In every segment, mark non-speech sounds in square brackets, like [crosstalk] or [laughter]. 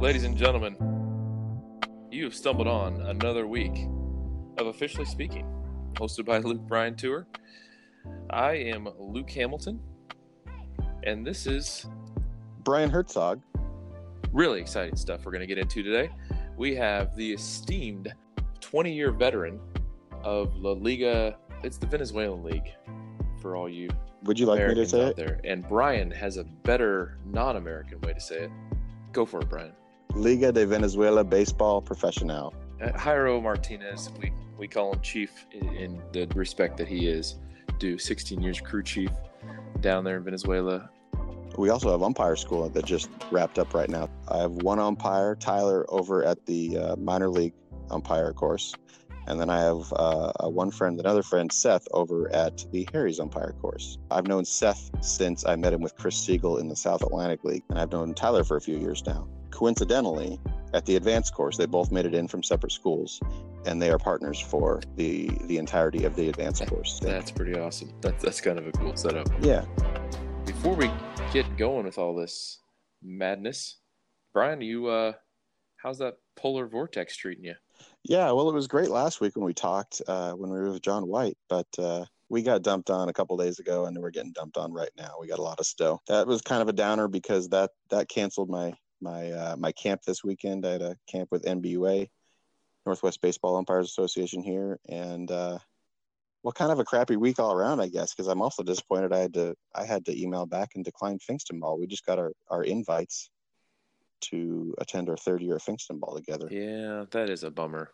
Ladies and gentlemen, you have stumbled on another week of Officially Speaking, hosted by Luke Bryan Tour. I am Luke Hamilton, and this is Brian Herzog. really exciting stuff we're going to get into today. We have the esteemed 20 year veteran of La Liga, it's the Venezuelan League for all you Would you like me to Americans say out it? there. And Brian has a better non American way to say it. Go for it, Brian. Liga de Venezuela Baseball Profesional. Uh, Jairo Martinez, we, we call him Chief in, in the respect that he is due 16 years crew chief down there in Venezuela. We also have umpire school that just wrapped up right now. I have one umpire, Tyler, over at the uh, minor league umpire course. And then I have uh, a one friend, another friend, Seth, over at the Harry's umpire course. I've known Seth since I met him with Chris Siegel in the South Atlantic League, and I've known Tyler for a few years now. Coincidentally, at the advanced course, they both made it in from separate schools, and they are partners for the the entirety of the advanced course. That's pretty awesome. That's, that's kind of a cool setup. yeah, Before we get going with all this madness, Brian, you, uh, how's that polar vortex treating you? Yeah, well, it was great last week when we talked uh, when we were with John White, but uh, we got dumped on a couple days ago, and we're getting dumped on right now. We got a lot of snow. That was kind of a downer because that that canceled my my uh, my camp this weekend. I had a camp with NBUA, Northwest Baseball Umpires Association here, and uh, well, kind of a crappy week all around, I guess. Because I'm also disappointed I had to I had to email back and decline Finkston Ball. We just got our our invites to attend our third year of Finkston Ball together. Yeah, that is a bummer.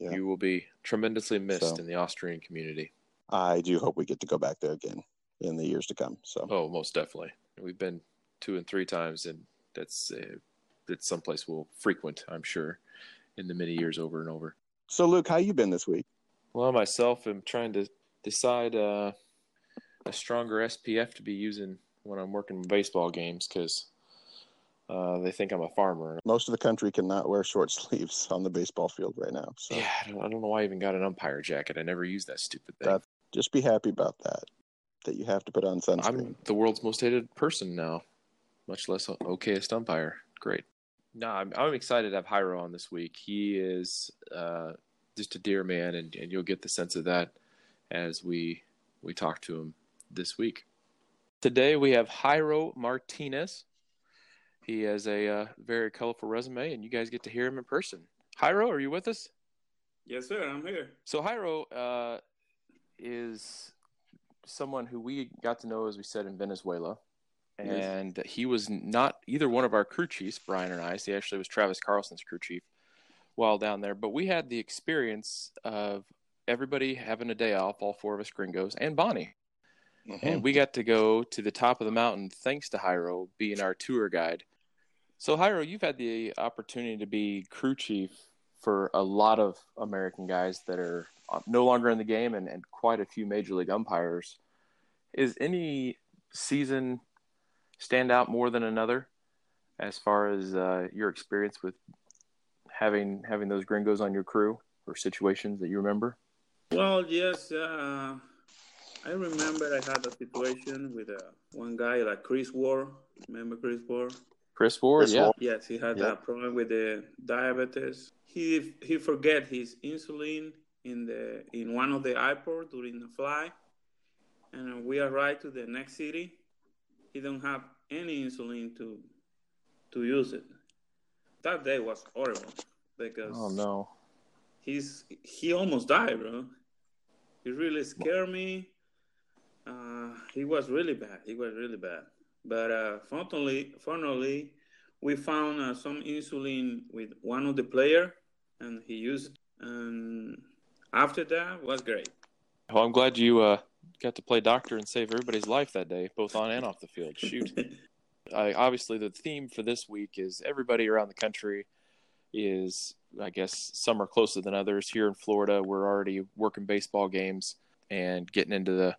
Yeah. You will be tremendously missed So- in the Austrian community. I do hope we get to go back there again in the years to come. So Oh, most definitely. We've been two and three times, and that's uh, it's someplace we'll frequent, I'm sure, in the many years over and over. So, Luke, how you been this week? Well, myself am trying to decide uh, a stronger SPF to be using when I'm working baseball games because uh, they think I'm a farmer. Most of the country cannot wear short sleeves on the baseball field right now. So, Yeah, I don't, I don't know why I even got an umpire jacket. I never used that stupid thing. That- just be happy about that. That you have to put on sunscreen. I'm the world's most hated person now, much less okayest umpire. Great. No, I'm, I'm excited to have Jairo on this week. He is uh, just a dear man, and, and you'll get the sense of that as we we talk to him this week. Today we have Jairo Martinez. He has a uh, very colorful resume, and you guys get to hear him in person. Jairo, are you with us? Yes, sir. I'm here. So Jairo uh, is someone who we got to know, as we said, in Venezuela, Yes. and he was not either one of our crew chiefs, Brian and I. He actually was Travis Carlson's crew chief while down there. But we had the experience of everybody having a day off, all four of us gringos, and Bonnie, Mhm. and we got to go to the top of the mountain thanks to Jairo being our tour guide. So Jairo, you've had the opportunity to be crew chief for a lot of American guys that are uh, no longer in the game and, and quite a few major league umpires. Is any season stand out more than another as far as uh, your experience with having having those gringos on your crew or situations that you remember? Well, yes. Uh, I remember I had a situation with uh, one guy, like Chris Ward. Remember Chris Ward? Chris Ward, Chris yeah. Ward. Yes, he had Yeah. that problem with the diabetes. He he forget his insulin in the in one of the airport during the flight, and we arrived to the next city. He don't have any insulin to to use it. That day was horrible because Oh no. he's he almost died, bro. He really scared me. Uh, he was really bad. He was really bad. But uh, fortunately, fortunately, we found uh, some insulin with one of the player, and he used. it. And after that, was great. Well, I'm glad you uh, got to play doctor and save everybody's life that day, both on and off the field. Shoot. [laughs] I, obviously, the theme for this week is everybody around the country is, I guess, some are closer than others. Here in Florida, we're already working baseball games and getting into the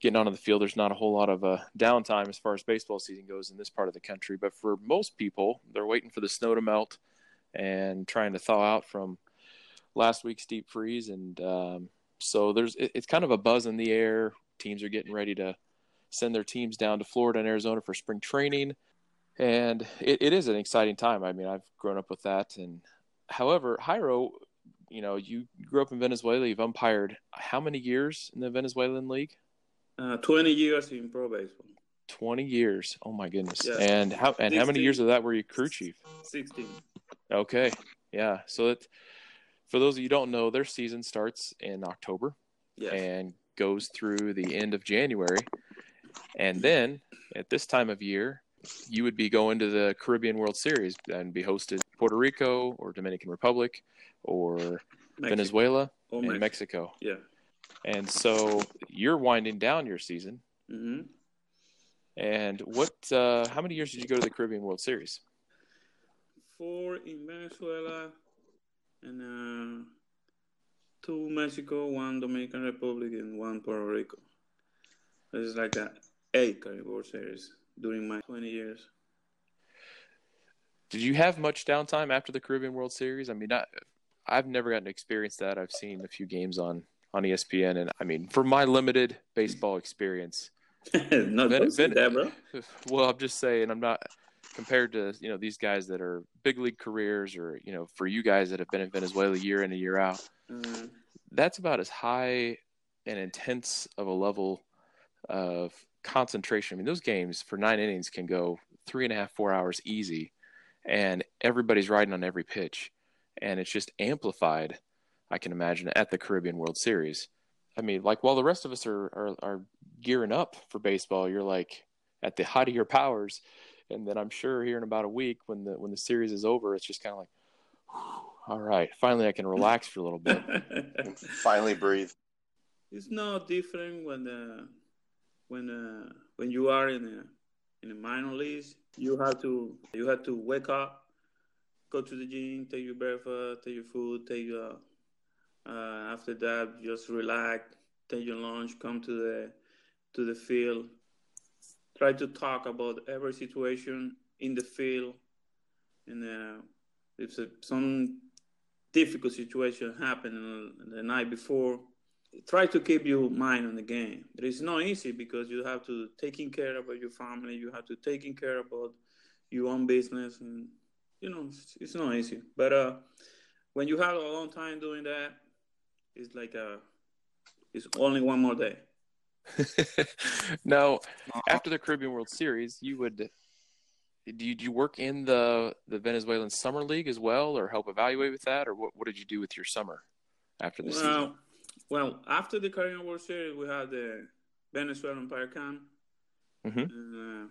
getting onto the field. There's not a whole lot of uh, downtime as far as baseball season goes in this part of the country. But for most people, they're waiting for the snow to melt and trying to thaw out from last week's deep freeze. And um, so there's it, it's kind of a buzz in the air. Teams are getting ready to send their teams down to Florida and Arizona for spring training. and it, it is an exciting time. I mean, I've grown up with that, and however, Jairo, you know, you grew up in Venezuela. You've umpired how many years in the Venezuelan league? Uh, Twenty years in pro baseball. Twenty years. Oh my goodness! Yeah. And how and how many years of that were you crew chief? Sixteen. Okay, yeah. So that for those of you who don't know, their season starts in October Yes. and goes through the end of January, and then at this time of year, you would be going to the Caribbean World Series and be hosted Puerto Rico or Dominican Republic or Mexico. Venezuela Or and Mexico. Mexico. Yeah. And so you're winding down your season. hmm And what? Uh, how many years did you go to the Caribbean World Series? Four in Venezuela, and uh, two Mexico, one Dominican Republic, and one Puerto Rico. It's like a eight Caribbean World Series during my twenty years. Did you have much downtime after the Caribbean World Series? I mean, I, I've never gotten to experience that. I've seen a few games on on ESPN, and I mean, for my limited baseball experience, [laughs] Not Ven- Ven- that, bro. [laughs] well, I'm just saying, I'm not compared to you know these guys that are big league careers, or you know, for you guys that have been in Venezuela year in and year out. Uh, That's about as high and intense of a level of concentration. I mean, those games for nine innings can go three and a half, four hours easy, and everybody's riding on every pitch, and it's just amplified. I can imagine at the Caribbean World Series. I mean, like while the rest of us are are, are gearing up for baseball, you're like at the height of your powers, and then I'm sure here in about a week when the when the series is over, it's just kind of like, "Whew, all right, finally I can relax for a little bit. [laughs] Finally breathe. it's not different when the when uh, when you are in a in a minor league. You have to you have to wake up, go to the gym, take your breakfast, take your food, take your uh, after that just relax, take your lunch, come to the to the field, try to talk about every situation in the field, and uh, if some difficult situation happened the night before try to keep your mind on the game. It is not easy because you have to taking care about your family, you have to taking care about your own business, and you know it's, it's not easy. But uh, when you have a long time doing that, it's like a it's only one more day. [laughs] now, after the Caribbean World Series, you would do you, do you work in the the Venezuelan Summer League as well, or help evaluate with that, or what what did you do with your summer after the season? Well, well, after the Caribbean World Series, we had the Venezuelan Empire Camp. Mhm. Uh,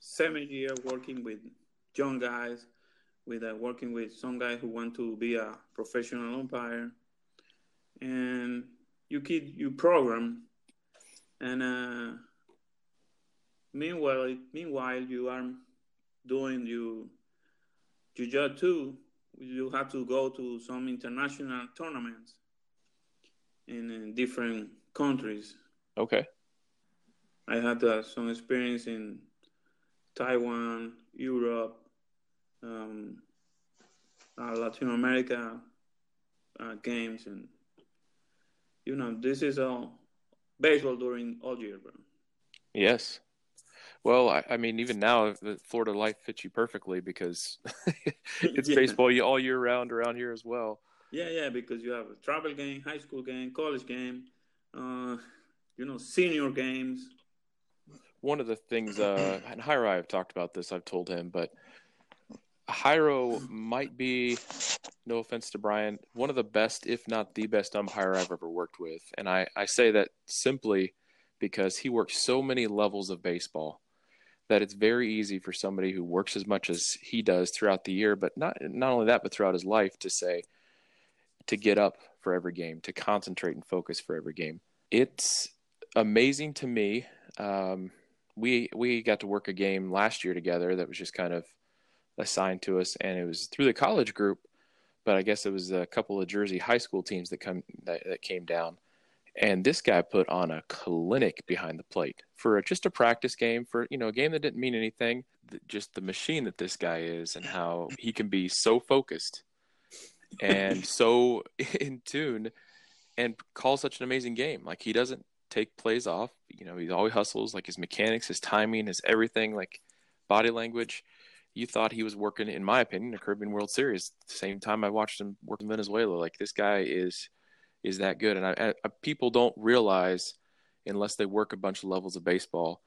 seven years working with young guys, with uh, working with some guys who want to be a professional umpire, and you keep you program, and uh, meanwhile, meanwhile you are doing you your job too. You have to go to some international tournaments in, uh, different countries. Okay, I had uh, some experience in Taiwan, Europe, um, uh, Latin America uh, games, and you know this is all baseball during all year, bro. yes. Well, I, I mean, even now, the Florida life fits you perfectly because [laughs] it's [laughs] Yeah. baseball all year round around here as well. Yeah, yeah, because you have a travel game, high school game, college game, uh, you know, senior games. one of the things, uh, [clears throat] and Jairo, I've talked about this. I've told him, but Jairo might be, no offense to Brian, one of the best, if not the best umpire I've ever worked with. And I, I say that simply because he works so many levels of baseball that it's very easy for somebody who works as much as he does throughout the year, but not not only that, but throughout his life, to say to get up for every game, to concentrate and focus for every game. It's amazing to me. Um, we we got to work a game last year together that was just kind of assigned to us, and it was through the college group. But I guess it was a couple of Jersey high school teams that come that, that came down, and this guy put on a clinic behind the plate for just a practice game for you know a game that didn't mean anything. Just the machine that this guy is, and how he can be so focused and [laughs] so [laughs] in tune, and call such an amazing game. Like he doesn't take plays off. You know, he always hustles. Like his mechanics, his timing, his everything. Like body language. You thought he was working, in my opinion, a Caribbean World Series. same time I watched him work in Venezuela. Like this guy is is that good, and I, I, people don't realize unless they work a bunch of levels of baseball,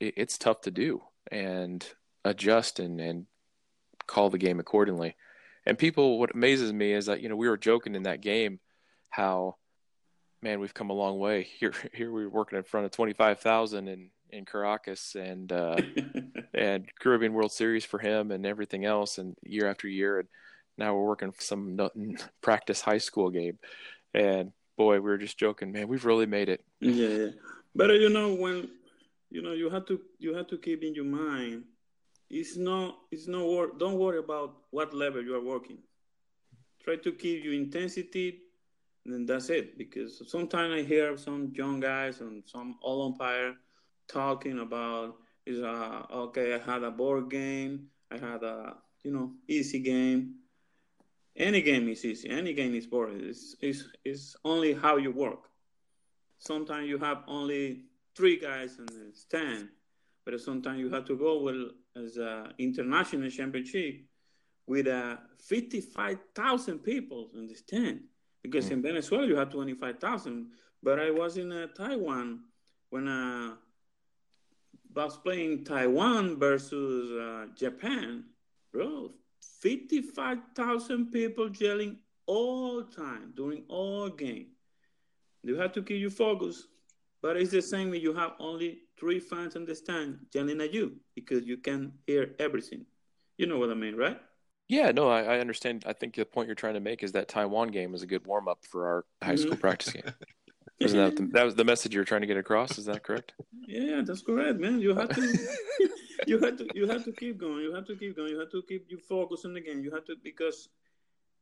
it, it's tough to do and adjust and and call the game accordingly. And people, what amazes me is that you know we were joking in that game how man we've come a long way [laughs] here here we were working in front of 25,000 in in Caracas and uh [laughs] and Caribbean World Series for him and everything else and year after year and now we're working some practice high school game and boy we were just joking man we've really made it yeah, yeah. but uh, you know when you know you have to you have to keep in your mind it's not it's not wor- don't worry about what level you are working try to keep your intensity and that's it. Because sometimes I hear some young guys and some old umpire talking about is uh okay, I had a board game, I had a you know easy game. Any game is easy. Any game is boring. It's, it's, it's only how you work. Sometimes you have only three guys and it's ten, but sometimes you have to go well as a international championship with uh, 55,000 people in this ten because mm. in Venezuela you have 25,000. But I was in uh, Taiwan when I was playing Taiwan versus uh, Japan, bro. 55,000 people yelling all time during all game. You have to keep your focus, but it's the same when you have only three fans in the stand yelling at you because you can hear everything. You know what I mean, right? Yeah, no, I, I, understand. I think the point you're trying to make is that Taiwan game was a good warm up for our high school mm-hmm. practice game. [laughs] Isn't that [laughs] the, that was the message you're trying to get across? Is that correct? Yeah, that's correct, man. You have to, [laughs] you have to, you have to keep going. You have to keep going. You have to keep you focus on the game. You have to because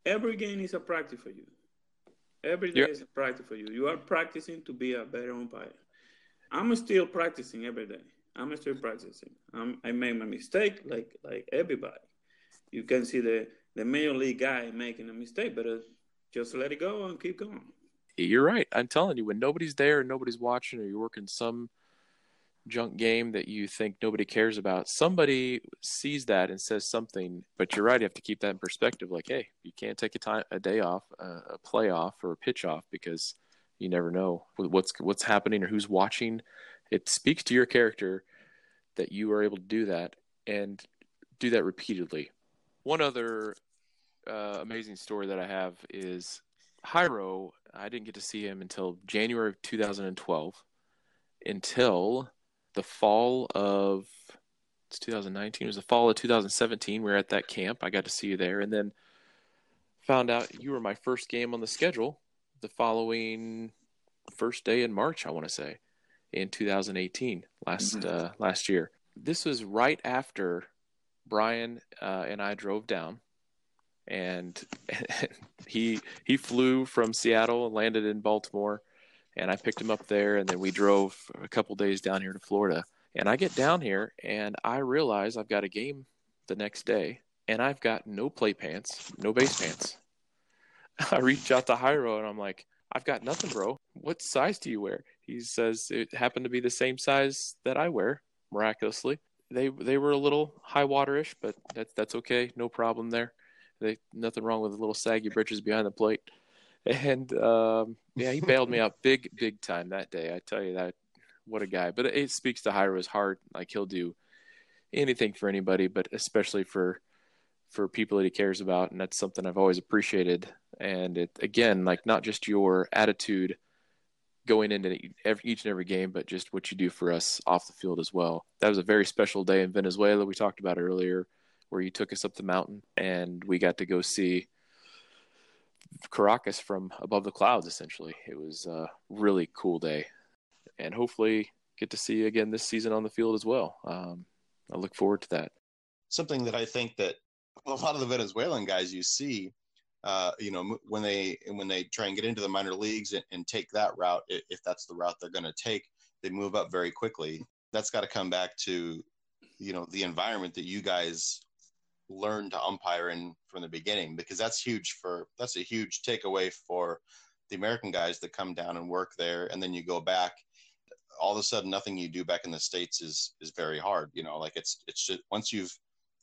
every game is a practice for you. Every day yep. is a practice for you. You are practicing to be a better umpire. I'm still practicing every day. I'm still practicing. I'm, I make my mistake like like everybody you can see the the major league guy making a mistake, but uh, just let it go and keep going. You're right. I'm telling you, when nobody's there and nobody's watching, or you're working some junk game that you think nobody cares about, somebody sees that and says something. But you're right. You have to keep that in perspective. Like, hey, you can't take a time, a day off, a play off, or a pitch off because you never know what's what's happening or who's watching. It speaks to your character that you are able to do that and do that repeatedly one other uh, amazing story that I have is Jairo. I didn't get to see him until January of 2012, until the fall of it's 2019. It was the fall of 2017. We were at that camp. I got to see you there, and then found out you were my first game on the schedule the following first day in March. I want to say in 2018 last mm-hmm. uh, last year. This was right after Brian uh, and I drove down, and [laughs] he he flew from Seattle and landed in Baltimore, and I picked him up there, and then we drove a couple days down here to Florida. And I get down here, and I realize I've got a game the next day, and I've got no play pants, no base pants. [laughs] I reach out to Jairo, and I'm like, I've got nothing, bro. What size do you wear? He says it happened to be the same size that I wear, miraculously they they were a little high waterish, but that's that's okay, no problem there. They nothing wrong with the little saggy britches behind the plate. And um, yeah, he bailed me out [laughs] big big time that day. I tell you that, what a guy. But it speaks to Jairo's heart. Like he'll do anything for anybody, but especially for for people that he cares about, and that's something I've always appreciated. And it again, like not just your attitude going into every, each and every game, but just what you do for us off the field as well. That was a very special day in Venezuela. We talked about earlier, where you took us up the mountain and we got to go see Caracas from above the clouds. Essentially, it was a really cool day, and hopefully get to see you again this season on the field as well. Um, I look forward to that. Something that I think that a lot of the Venezuelan guys you see uh, you know, when they when they try and get into the minor leagues and, and take that route, if that's the route they're going to take, they move up very quickly. That's got to come back to, you know, the environment that you guys learn to umpire in from the beginning, because that's huge for that's a huge takeaway for the American guys that come down and work there, and then you go back. all of a sudden nothing you do back in the states is is very hard. You know, like it's it's just once you've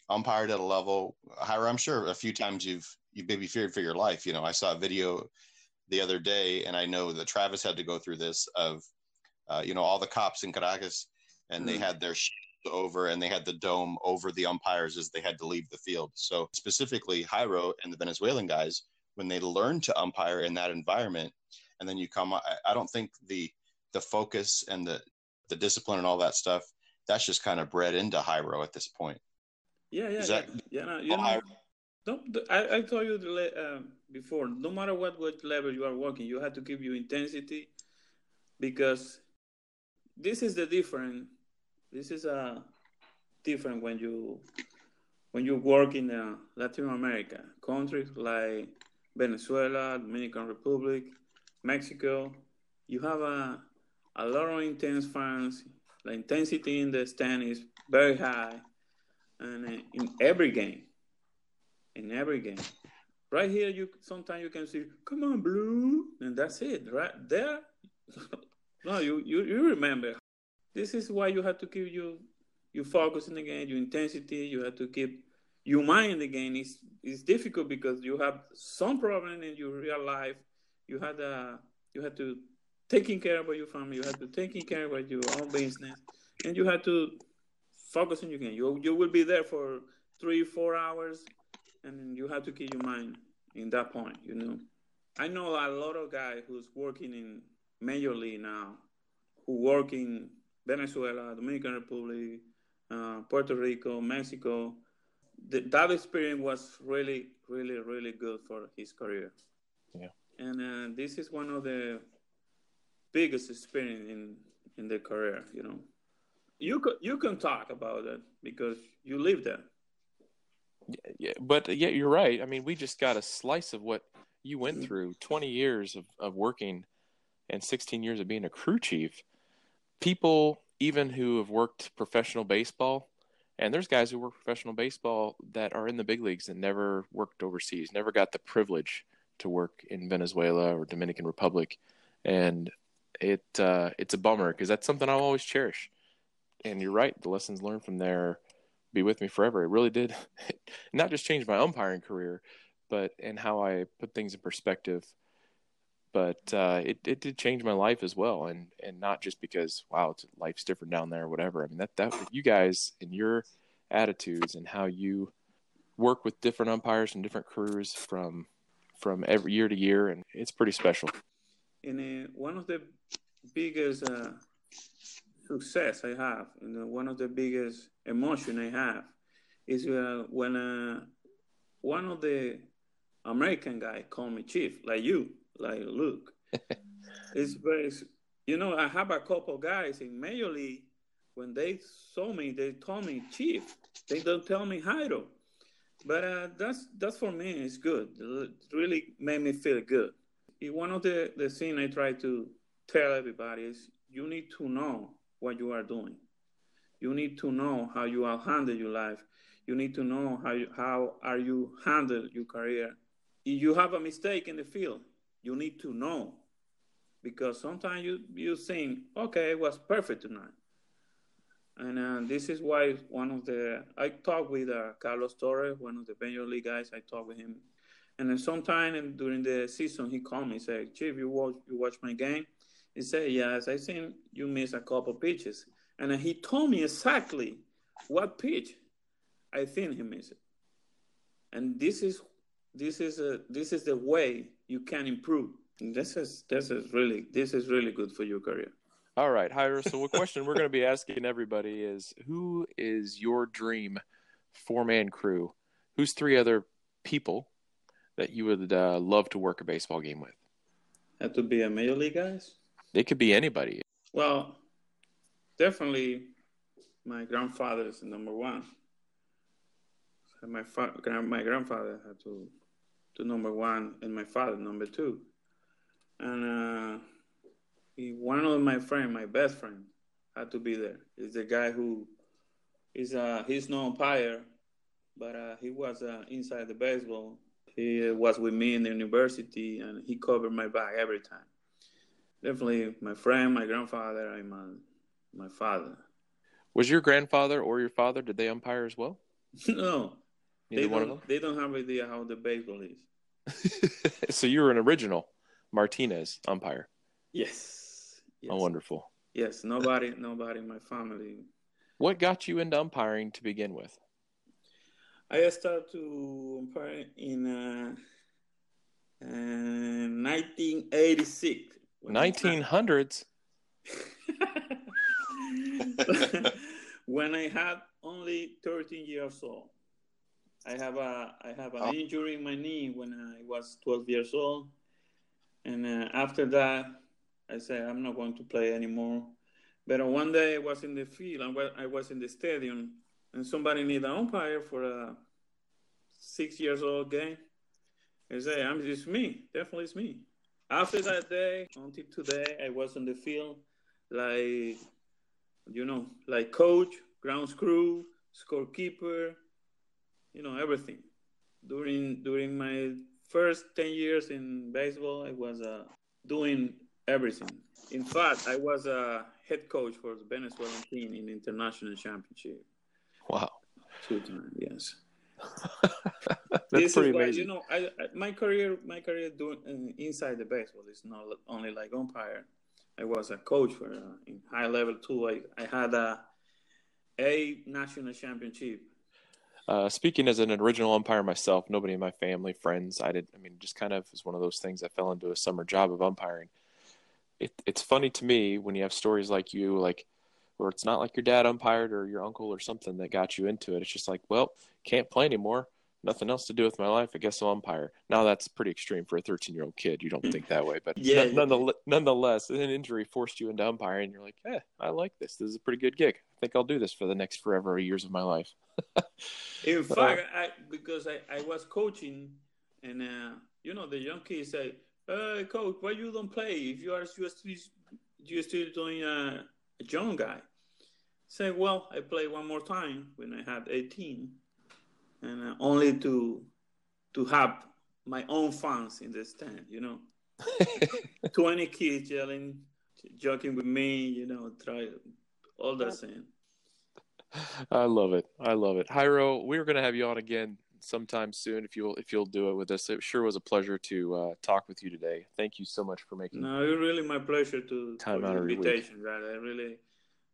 umpired at a level higher, I'm sure a few times you've you maybe feared for your life. You know, I saw a video the other day, and I know that Travis had to go through this of uh, you know all the cops in Caracas, and mm they had their over and they had the dome over the umpires as they had to leave the field. So specifically, Jairo and the Venezuelan guys, when they learn to umpire in that environment, and then you come, I, I don't think the the focus and the the discipline and all that stuff that's just kind of bred into Jairo at this point. Yeah, yeah, that, yeah. yeah you know, don't, I, I told you uh, before, no matter what, what level you are working, you have to give your intensity because this is the different. This is a uh, different when you when you work in uh, Latin America countries like Venezuela, Dominican Republic, Mexico. You have a a lot of intense fans. The intensity in the stand is very high, and uh, in every game, in every game. Right here, you sometimes you can see, "Come on, blue," and that's it. Right there, [laughs] no, you, you you remember. This is why you have to keep you you focus in the game, your intensity. You have to keep your mind in the game. It's it's difficult because you have some problem in your real life. You had a you had to taking care about your family, you have to taking care about your own business, and you have to focus on your game. You you will be there for three four hours, and you have to keep your mind in that point. You know, I know a lot of guys who's working in major league now, who work in Venezuela, Dominican Republic, uh, Puerto Rico, Mexico. The, that experience was really, really, really good for his career. Yeah. And uh, this is one of the biggest experience in in their career. You know, you can you can talk about it because you live there. Yeah, yeah, but yeah, you're right. I mean, we just got a slice of what you went mm-hmm. through. Twenty years of of working, and sixteen years of being a crew chief. People, even who have worked professional baseball, and there's guys who work professional baseball that are in the big leagues and never worked overseas, never got the privilege to work in Venezuela or Dominican Republic, and it uh, it's a bummer because that's something I'll always cherish. And you're right, the lessons learned from there be with me forever. It really did [laughs] not just change my umpiring career, but and how I put things in perspective. But uh, it it did change my life as well, and and not just because wow, life's different down there or whatever. I mean that that you guys and your attitudes and how you work with different umpires and different crews from from every year to year, and it's pretty special. And uh, one of the biggest uh, success I have, and one of the biggest emotion I have, is uh, when uh, one of the American guy called me chief, like you, like look, [laughs] it's very, you know, I have a couple guys in Major League. When they saw me, they told me chief. They don't tell me Jairo. But uh, that's that's for me. It's good. It really made me feel good. One of the the things I try to tell everybody is you need to know what you are doing. You need to know how you are handle your life. You need to know how you, how are you handle your career. If you have a mistake in the field, you need to know because sometimes you you think, okay, it was perfect tonight. And uh, this is why one of the I talked with uh, Carlos Torres, one of the major league guys. I talked with him, and then sometime during the season, he called me, and said, "Chief, you watch you watch my game." He said, Yes, I seen you miss a couple pitches. And he told me exactly what pitch I think he missed. And this is this is a this is the way you can improve. This is this is really this is really good for your career. All right, Jairo. So, a question we're going to be asking everybody is: Who is your dream four-man crew? Who's three other people that you would uh, love to work a baseball game with? Have to be a major league guys. It could be anybody. Well, definitely, my grandfather is number one. My fa- my grandfather had to to number one, and my father number two. And uh, he, one of my friend, my best friend, had to be there. Is the guy who is uh he's no umpire, but uh, he was uh, inside the baseball. He was with me in the university, and he covered my back every time definitely my friend, my grandfather, and my my father. Was your grandfather or your father did they umpire as well? [laughs] no, Neither they one of don't. They don't have idea how the baseball is. [laughs] so you were an original Martinez umpire. Yes. yes. Oh, wonderful. Yes. Nobody. Nobody in my family. What got you into umpiring to begin with? I started to umpire in uh, uh, 1986. 1900s. [laughs] when I had only 13 years old. I have a I have an injury in my knee when I was 12 years old, and uh, after that, I said I'm not going to play anymore. But uh, one day I was in the field, and I was in the stadium, and somebody need an umpire for a six years old game. I say, I'm just me, definitely it's me. After that day, until today, I was on the field like you know, like coach, grounds crew, scorekeeper, you know, everything. During during my first ten years in baseball, I was uh, doing everything. In fact, I was a head coach for the Venezuelan team in international championship Wow. two times. Yes, [laughs] That's this pretty is why amazing. you know I, I my career my career doing uh, inside the baseball is not only like umpire. I was a coach for uh, in high level too. I, I had a a national championship. Uh, speaking as an original umpire myself, nobody in my family, friends, I did. I mean, just kind of was one of those things. I fell into a summer job of umpiring. It, it's funny to me when you have stories like you, like where it's not like your dad umpired or your uncle or something that got you into it. It's just like, well, can't play anymore. Nothing else to do with my life. I guess I'll umpire. Now that's pretty extreme for a 13 year old kid. You don't think that way, but [laughs] Yeah. [laughs] none- nonetheless, nonetheless, an injury forced you into umpiring. And you're like, eh, I like this. This is a pretty good gig. I think I'll do this for the next forever years of my life. [laughs] In But, fact, I, because I, I was coaching, and uh, you know the young kids say, "Hey, coach, why you don't play if you are you are still you are still doing uh, a young guy?" Say, "Well, I played one more time when I had 18, and uh, only to to have my own fans in the stand, you know, [laughs] 20 kids yelling, joking with me, you know, try all that saying." I love it. I love it. Jairo, we're going to have you on again sometime soon if you'll if you'll do it with us. It sure was a pleasure to uh, talk with you today. Thank you so much for making. No, it's really my pleasure to Time out invitation, right? I really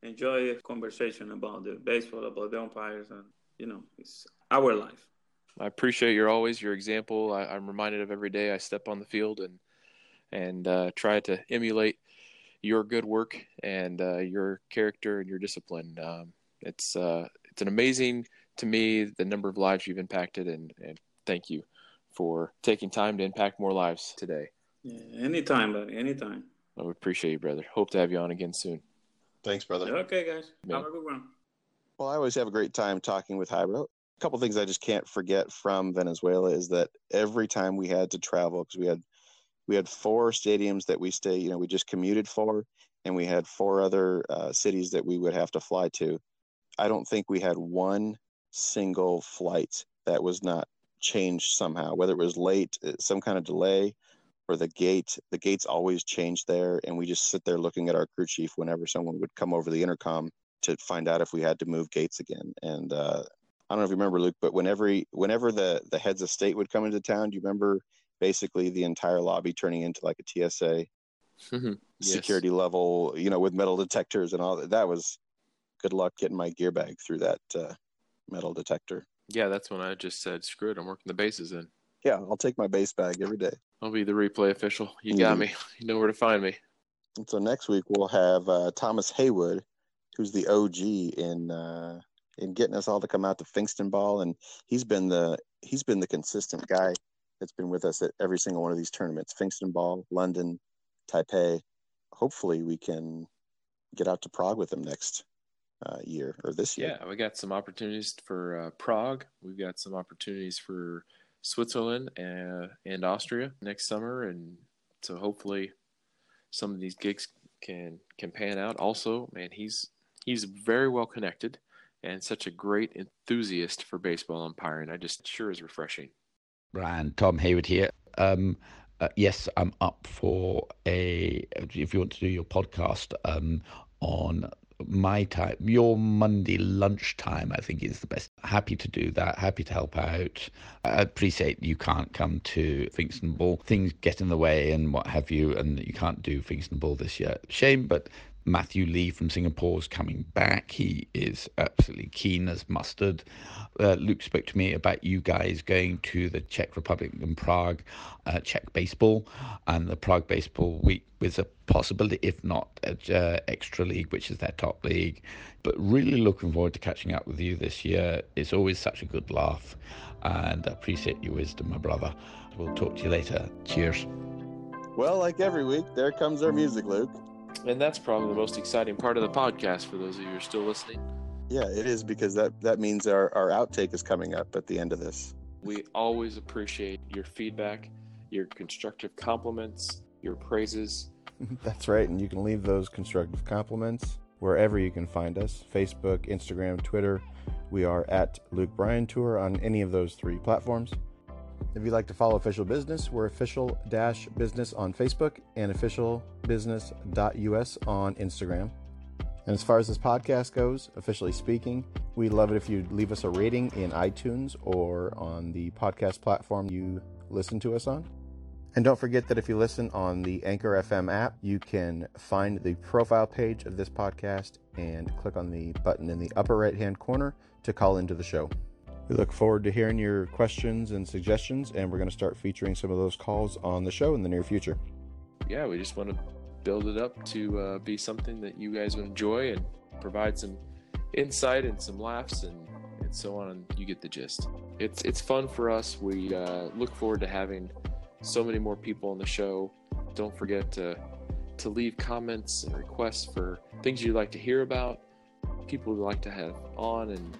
enjoy a conversation about the baseball, about the umpires, and you know, it's our life. I appreciate your always your example. I, I'm reminded of every day I step on the field and and uh, try to emulate your good work and uh, your character and your discipline. Um, it's uh, it's an amazing to me the number of lives you've impacted and, and thank you for taking time to impact more lives today. Yeah, anytime, buddy, anytime. I would appreciate you, brother. Hope to have you on again soon. Thanks, brother. Okay, guys, Man. have a good one. Well, I always have a great time talking with Jairo. A couple things I just can't forget from Venezuela is that every time we had to travel, because we had we had four stadiums that we stay, you know, we just commuted for, and we had four other uh, cities that we would have to fly to. I don't think we had one single flight that was not changed somehow, whether it was late, uh, some kind of delay, or the gate. The gates always changed there, and we just sit there looking at our crew chief whenever someone would come over the intercom to find out if we had to move gates again. And uh, I don't know if you remember, Luke, but whenever whenever the the heads of state would come into town, do you remember basically the entire lobby turning into like a TSA Yes. security level, you know, with metal detectors and all that? That was good luck getting my gear bag through that uh, metal detector. Yeah, that's when I just said, screw it, I'm working the bases in. Yeah, I'll take my base bag every day. I'll be the replay official. You got Mhm. me. [laughs] You know where to find me. And so next week we'll have uh, Thomas Haywood, who's the OG in uh, in getting us all to come out to Finkston Ball, and he's been the he's been the consistent guy that's been with us at every single one of these tournaments: Finkston Ball, London, Taipei. Hopefully, we can get out to Prague with him next uh, year or this year. Yeah, we got some opportunities for uh, Prague. We've got some opportunities for Switzerland and, and Austria next summer, and so hopefully some of these gigs can can pan out. Also, man, he's he's very well connected and such a great enthusiast for baseball umpiring. I just sure is refreshing. Brian, Tom Hayward here. Um, uh, yes, I'm up for a. If you want to do your podcast um, on my time, your Monday lunchtime, I think is the best. Happy to do that. Happy to help out. I appreciate you can't come to Finkston Ball. Things get in the way and what have you, and you can't do Finkston Ball this year. Shame, but Matthew Lee from Singapore is coming back. He is absolutely keen as mustard. Uh, Luke spoke to me about you guys going to the Czech Republic in Prague, uh, Czech baseball, and the Prague baseball week with a possibility, if not uh, extra league, which is their top league. But really looking forward to catching up with you this year. It's always such a good laugh, and I appreciate your wisdom, my brother. We'll talk to you later. Cheers. Well, like every week, there comes our music, Luke. And that's probably the most exciting part of the podcast for those of you who are still listening. Yeah, it is because that that means our our outtake is coming up at the end of this. We always appreciate your feedback, your constructive compliments, your praises. [laughs] That's right, and you can leave those constructive compliments wherever you can find us Facebook, Instagram, Twitter. We are at Luke Bryan Tour on any of those three platforms. If you'd like to follow Official Business, we're official business on Facebook and officialbusiness.us on Instagram. And as far as this podcast goes, officially speaking, we'd love it if you'd leave us a rating in iTunes or on the podcast platform you listen to us on. And don't forget that if you listen on the Anchor FM app, you can find the profile page of this podcast and click on the button in the upper right hand corner to call into the show. We look forward to hearing your questions and suggestions, and we're going to start featuring some of those calls on the show in the near future. Yeah, we just want to build it up to uh, be something that you guys would enjoy and provide some insight and some laughs and, and so on. You get the gist. It's it's fun for us. We uh, look forward to having so many more people on the show. Don't forget to to leave comments and requests for things you'd like to hear about, people you'd like to have on, and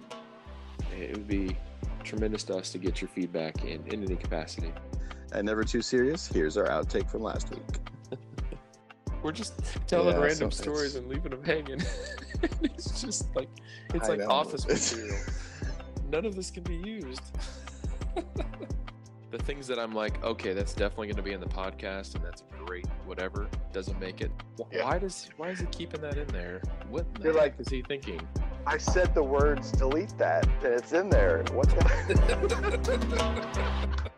it would be tremendous to us to get your feedback in, in any capacity. And never too serious. Here's our outtake from last week. [laughs] We're just telling yeah, random so stories and leaving them hanging. [laughs] it's just like it's I like know. office [laughs] material. None of this can be used. the things that I'm like, okay, that's definitely going to be in the podcast, and that's great. Whatever doesn't make it. Yeah. Why does why is he keeping that in there? What the You're like, is he thinking? I said the words delete that, and it's in there. What the? [laughs] [laughs]